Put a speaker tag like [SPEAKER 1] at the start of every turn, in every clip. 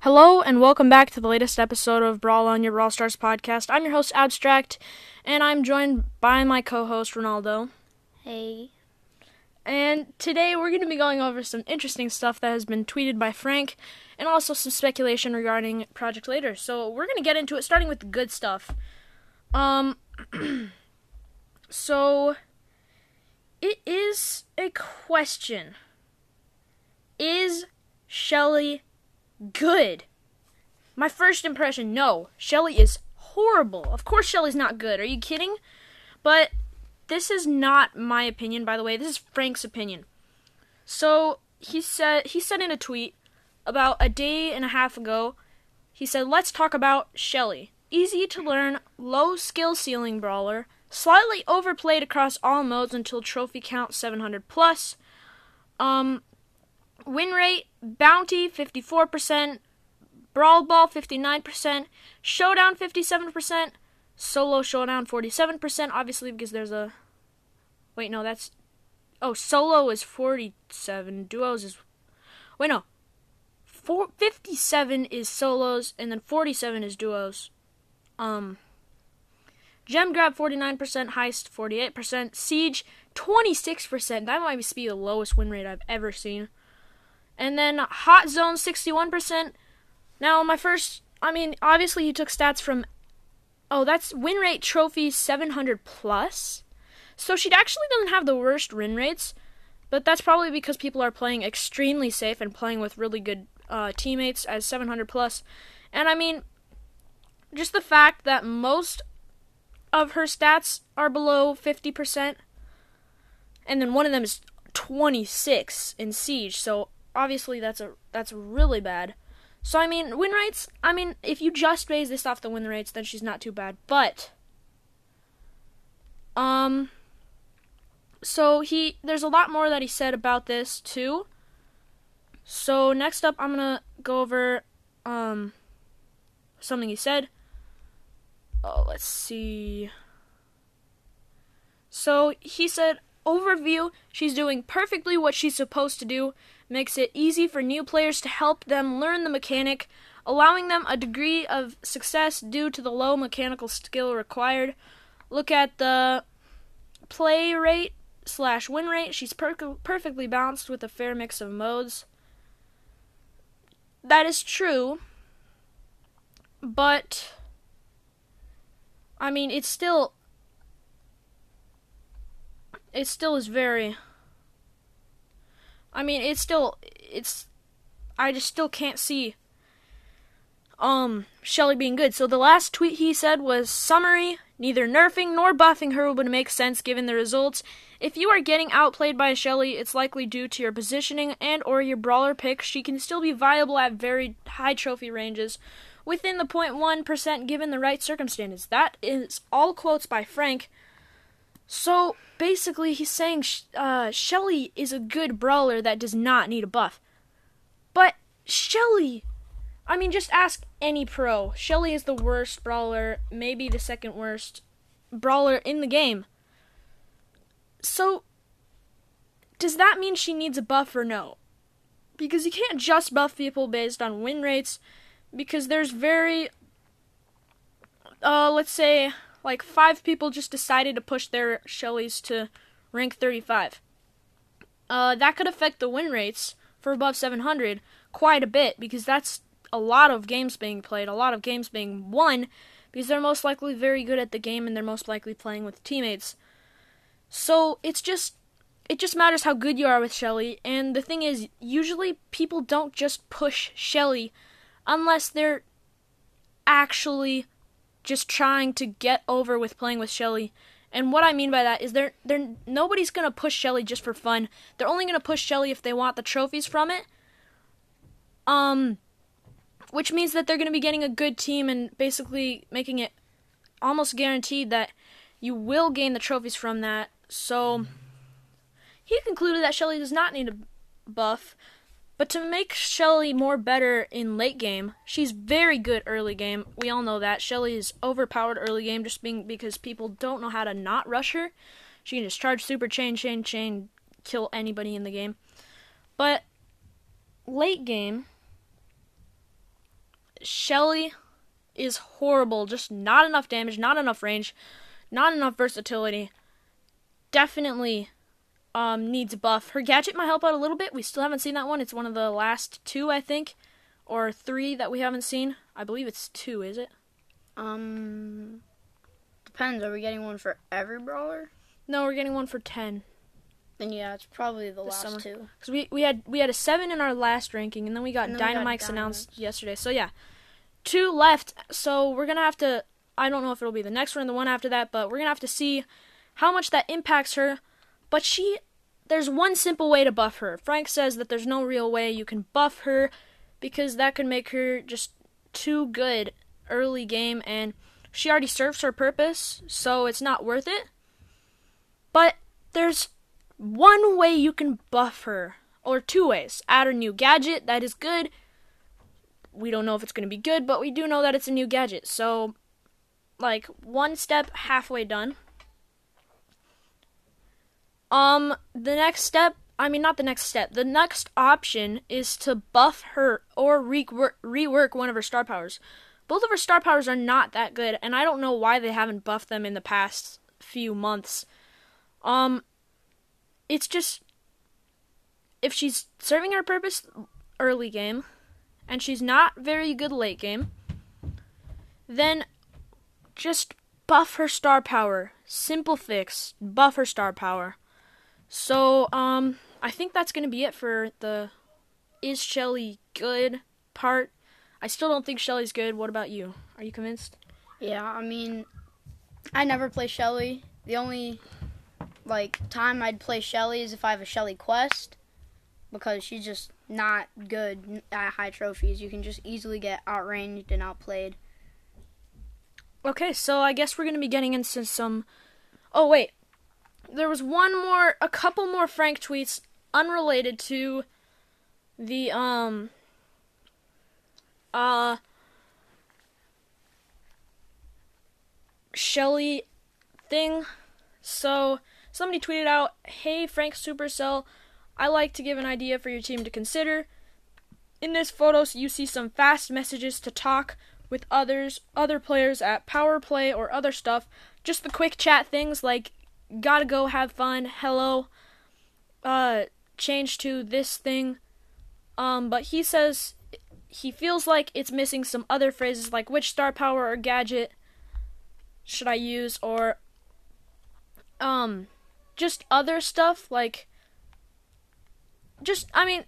[SPEAKER 1] Hello and welcome back to the latest episode of Brawl on Your Brawl Stars podcast. I'm your host Abstract, and I'm joined by my co-host Ronaldo.
[SPEAKER 2] Hey.
[SPEAKER 1] And today we're going to be going over some interesting stuff that has been tweeted by Frank, and also some speculation regarding Project Laser. So we're going to get into it, starting with the good stuff. Um, so it is a question: Is Shelly good? My first impression, no. Shelly is horrible. Of course Shelly's not good. Are you kidding? But this is not my opinion, by the way. This is Frank's opinion. So he said he said in a tweet about a day and a half ago, he said, "Let's talk about Shelly. Easy to learn, low skill ceiling brawler, slightly overplayed across all modes until trophy count 700 plus. Um, win rate, bounty 54%, brawl ball 59%, showdown 57%, solo showdown 47%, obviously because there's a Wait, no, that's Oh, solo is 47, duos is Wait, no. Four, 57 is solos and then 47 is duos. Um Gem grab 49%, heist 48%, siege 26%. That might be the lowest win rate I've ever seen. And then hot zone 61%. Now, my first, I mean, obviously he took stats from Oh, that's win rate trophy 700 plus. So she actually doesn't have the worst win rates, but that's probably because people are playing extremely safe and playing with really good uh, teammates as 700 plus. And I mean, just the fact that most of her stats are below 50%, and then one of them is 26 in siege. So obviously that's a that's really bad. So I mean, win rates. I mean, if you just base this off the win rates, then she's not too bad. But um, so he there's a lot more that he said about this too. So next up, I'm gonna go over um something he said. Oh, let's see. So he said, overview, she's doing perfectly what she's supposed to do, makes it easy for new players to help them learn the mechanic, allowing them a degree of success due to the low mechanical skill required. Look at the play rate slash win rate. She's per- perfectly balanced with a fair mix of modes. That is true, but I mean, it's still it still is very I mean, it's still it's I just still can't see um Shelly being good. So the last tweet he said was summary, neither nerfing nor buffing her would make sense given the results. If you are getting outplayed by Shelly, it's likely due to your positioning and or your brawler pick. She can still be viable at very high trophy ranges within the 0.1% given the right circumstances. That is all quotes by Frank. So basically, he's saying uh, Shelly is a good brawler that does not need a buff. But Shelly, I mean, just ask any pro. Shelly is the worst brawler, maybe the second worst brawler in the game. So, does that mean she needs a buff or no? Because you can't just buff people based on win rates because there's very uh let's say like five people just decided to push their Shellys to rank 35. Uh that could affect the win rates for above 700 quite a bit because that's a lot of games being played, a lot of games being won because they're most likely very good at the game and they're most likely playing with teammates. So, it's just it just matters how good you are with Shelly and the thing is usually people don't just push Shelly unless they're actually just trying to get over with playing with Shelly. And what I mean by that is they're they're nobody's gonna push Shelly just for fun. They're only gonna push Shelly if they want the trophies from it. Um which means that they're gonna be getting a good team and basically making it almost guaranteed that you will gain the trophies from that. So he concluded that Shelly does not need a buff, but to make Shelly more better in late game, she's very good early game. We all know that. Shelly is overpowered early game just being because people don't know how to not rush her. She can just charge super chain, chain, chain, kill anybody in the game. But late game, Shelly is horrible. Just not enough damage, not enough range, not enough versatility. Definitely um, needs a buff. Her gadget might help out a little bit. We still haven't seen that one. It's one of the last two, I think, or three that we haven't seen. I believe it's two, is it?
[SPEAKER 2] Um, depends. Are we getting one for every brawler?
[SPEAKER 1] No, we're getting one for ten.
[SPEAKER 2] Then yeah, it's probably the last
[SPEAKER 1] summer.
[SPEAKER 2] two.
[SPEAKER 1] Because we, we had we had a seven in our last ranking, and then we got
[SPEAKER 2] then we got
[SPEAKER 1] announced yesterday. So yeah, two left. So we're gonna have to. I don't know if it'll be the next one or the one after that, but we're gonna have to see how much that impacts her. But she, there's one simple way to buff her. Frank says that there's no real way you can buff her because that could make her just too good early game, and she already serves her purpose, so it's not worth it. But there's one way you can buff her, or two ways. Add a new gadget that is good. We don't know if it's going to be good, but we do know that it's a new gadget. So, like, one step halfway done. Um, the next step, I mean, not the next step, the next option is to buff her or rework, rework one of her star powers. Both of her star powers are not that good, and I don't know why they haven't buffed them in the past few months. Um, it's just if she's serving her purpose early game and she's not very good late game, then just buff her star power. Simple fix. Buff her star power. So, um, I think that's gonna be it for the is Shelly good part. I still don't think Shelly's good. What about you? Are you convinced?
[SPEAKER 2] Yeah, I mean, I never play Shelly. The only like time I'd play Shelly is if I have a Shelly quest because she's just not good at high trophies. You can just easily get outranged and outplayed.
[SPEAKER 1] Okay, so I guess we're gonna be getting into some. Oh wait, there was one more, a couple more Frank tweets unrelated to the um uh Shelly thing. So somebody tweeted out, "Hey Frank Supercell, I like to give an idea for your team to consider. In this photo, you see some fast messages to talk with others, other players at power play or other stuff. Just the quick chat things like gotta go have fun, hello, uh, change to this thing. Um, but he says he feels like it's missing some other phrases like which star power or gadget should I use or um just other stuff like just I mean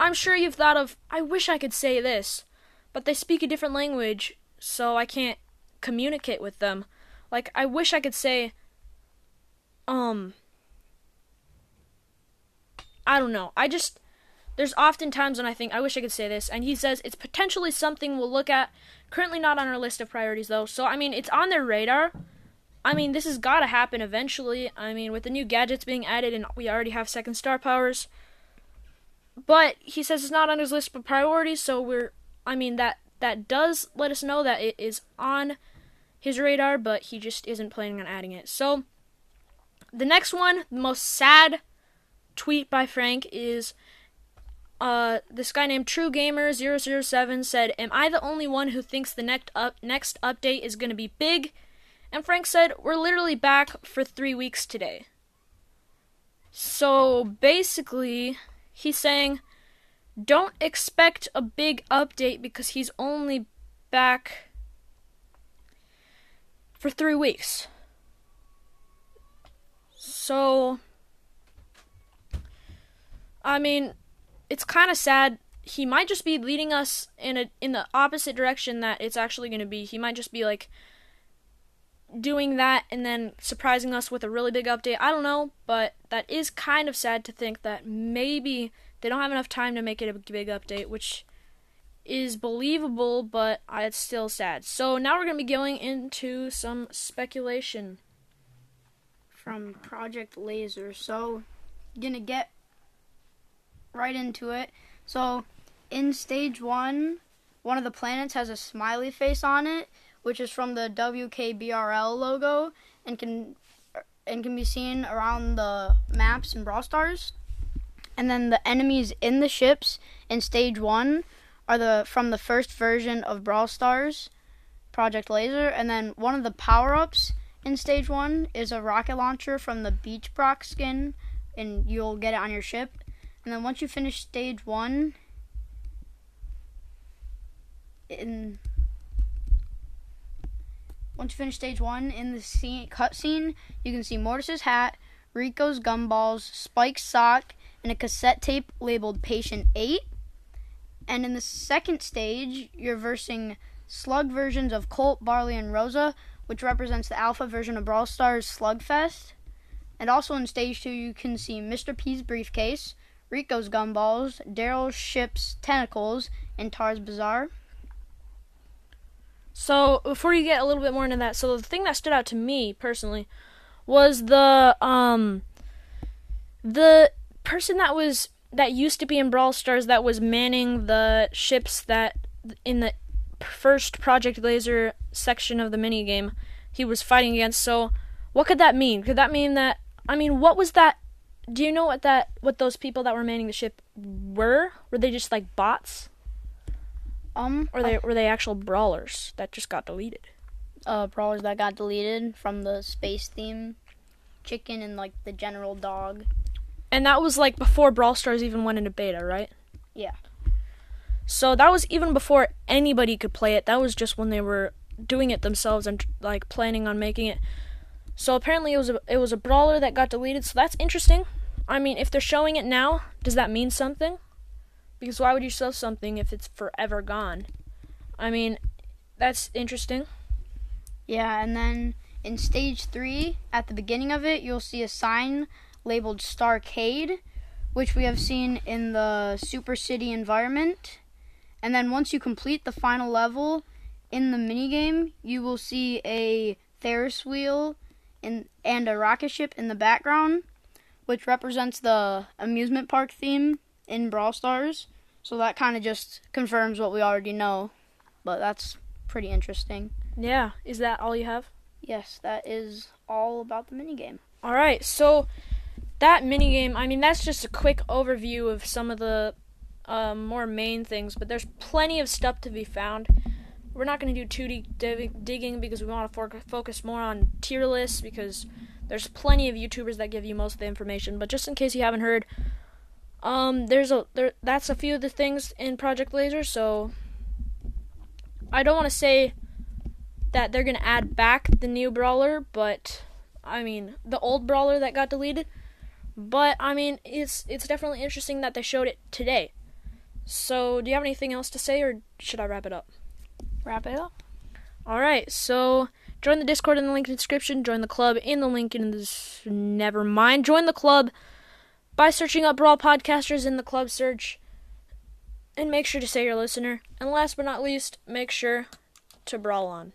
[SPEAKER 1] I'm sure you've thought of I wish I could say this but they speak a different language so I can't communicate with them like I wish I could say um I don't know I just there's often times when I think I wish I could say this, and he says it's potentially something we'll look at. Currently not on our list of priorities though, so I mean it's on their radar. I mean this has got to happen eventually. I mean with the new gadgets being added and we already have second star powers. But he says it's not on his list of priorities, so we're I mean that that does let us know that it is on his radar, but he just isn't planning on adding it. So the next one, the most sad tweet by Frank is uh, this guy named True Gamer 007 said, "Am I the only one who thinks the next up next update is going to be big?" And Frank said, "We're literally back for 3 weeks today." So basically, he's saying don't expect a big update because he's only back for 3 weeks. So I mean, it's kind of sad. He might just be leading us in a in the opposite direction that it's actually going to be. He might just be like doing that and then surprising us with a really big update. I don't know, but that is kind of sad to think that maybe they don't have enough time to make it a big update, which is believable, but it's still sad. So now we're going to be going into some speculation.
[SPEAKER 2] From Project Laser. So, gonna get right into it. So, in stage one, one of the planets has a smiley face on it, which is from the WKBRL logo, and can and can be seen around the maps in Brawl Stars. And then the enemies in the ships in stage one are the from the first version of Brawl Stars, Project Laser, and then one of the power ups in stage one is a rocket launcher from the Beach Brock skin, and you'll get it on your ship. And then once you finish stage one, in once you finish stage one in the scene cutscene, you can see Mortis's hat, Rico's gumballs, Spike's sock, and a cassette tape labeled Patient Eight. And in the second stage, you're versing slug versions of Colt, Barley, and Rosa, which represents the alpha version of Brawl Stars Slugfest. And also in stage two, you can see Mr. P's briefcase, Rico's gumballs, Darryl's ship's tentacles, and Tara's bazaar.
[SPEAKER 1] So before you get a little bit more into that, so the thing that stood out to me personally was the um the person that was that used to be in Brawl Stars that was manning the ships that in the first Project Laser section of the mini game he was fighting against. So what could that mean? Could that mean that I mean what was that do you know what that what those people that were manning the ship were? Were they just like bots?
[SPEAKER 2] Um,
[SPEAKER 1] Or they were they actual brawlers that just got deleted?
[SPEAKER 2] uh, brawlers that got deleted from the space theme, chicken and like the general dog.
[SPEAKER 1] And that was like before Brawl Stars even went into beta, right?
[SPEAKER 2] Yeah.
[SPEAKER 1] So that was even before anybody could play it. That was just when they were doing it themselves and like planning on making it. So apparently it was a it was a brawler that got deleted. So that's interesting. I mean, if they're showing it now, does that mean something? Because why would you show something if it's forever gone? I mean, that's interesting.
[SPEAKER 2] Yeah, and then in stage three, at the beginning of it, you'll see a sign labeled Starcade, which we have seen in the Super City environment. And then once you complete the final level in the minigame, you will see a Ferris wheel in, and a rocket ship in the background, which represents the amusement park theme in Brawl Stars. So that kind of just confirms what we already know, but that's pretty interesting.
[SPEAKER 1] Yeah, is that all you have?
[SPEAKER 2] Yes, that is all about the minigame.
[SPEAKER 1] All right, so that minigame, I mean, that's just a quick overview of some of the um, more main things, but there's plenty of stuff to be found. We're not going to do 2D div- digging because we want to for- focus more on tier lists because there's plenty of YouTubers that give you most of the information. But just in case you haven't heard, um, there's a there that's a few of the things in Project Laser. So I don't want to say that they're going to add back the new brawler, but I mean, the old brawler that got deleted. But I mean, it's it's definitely interesting that they showed it today. So, do you have anything else to say, or should I wrap it up?
[SPEAKER 2] Wrap it up.
[SPEAKER 1] All right. So, join the Discord in the link in the description. Join the club in the link in the. Never mind. Join the club by searching up Brawl Podcasters in the club search, and make sure to say you're a listener. And last but not least, make sure to brawl on.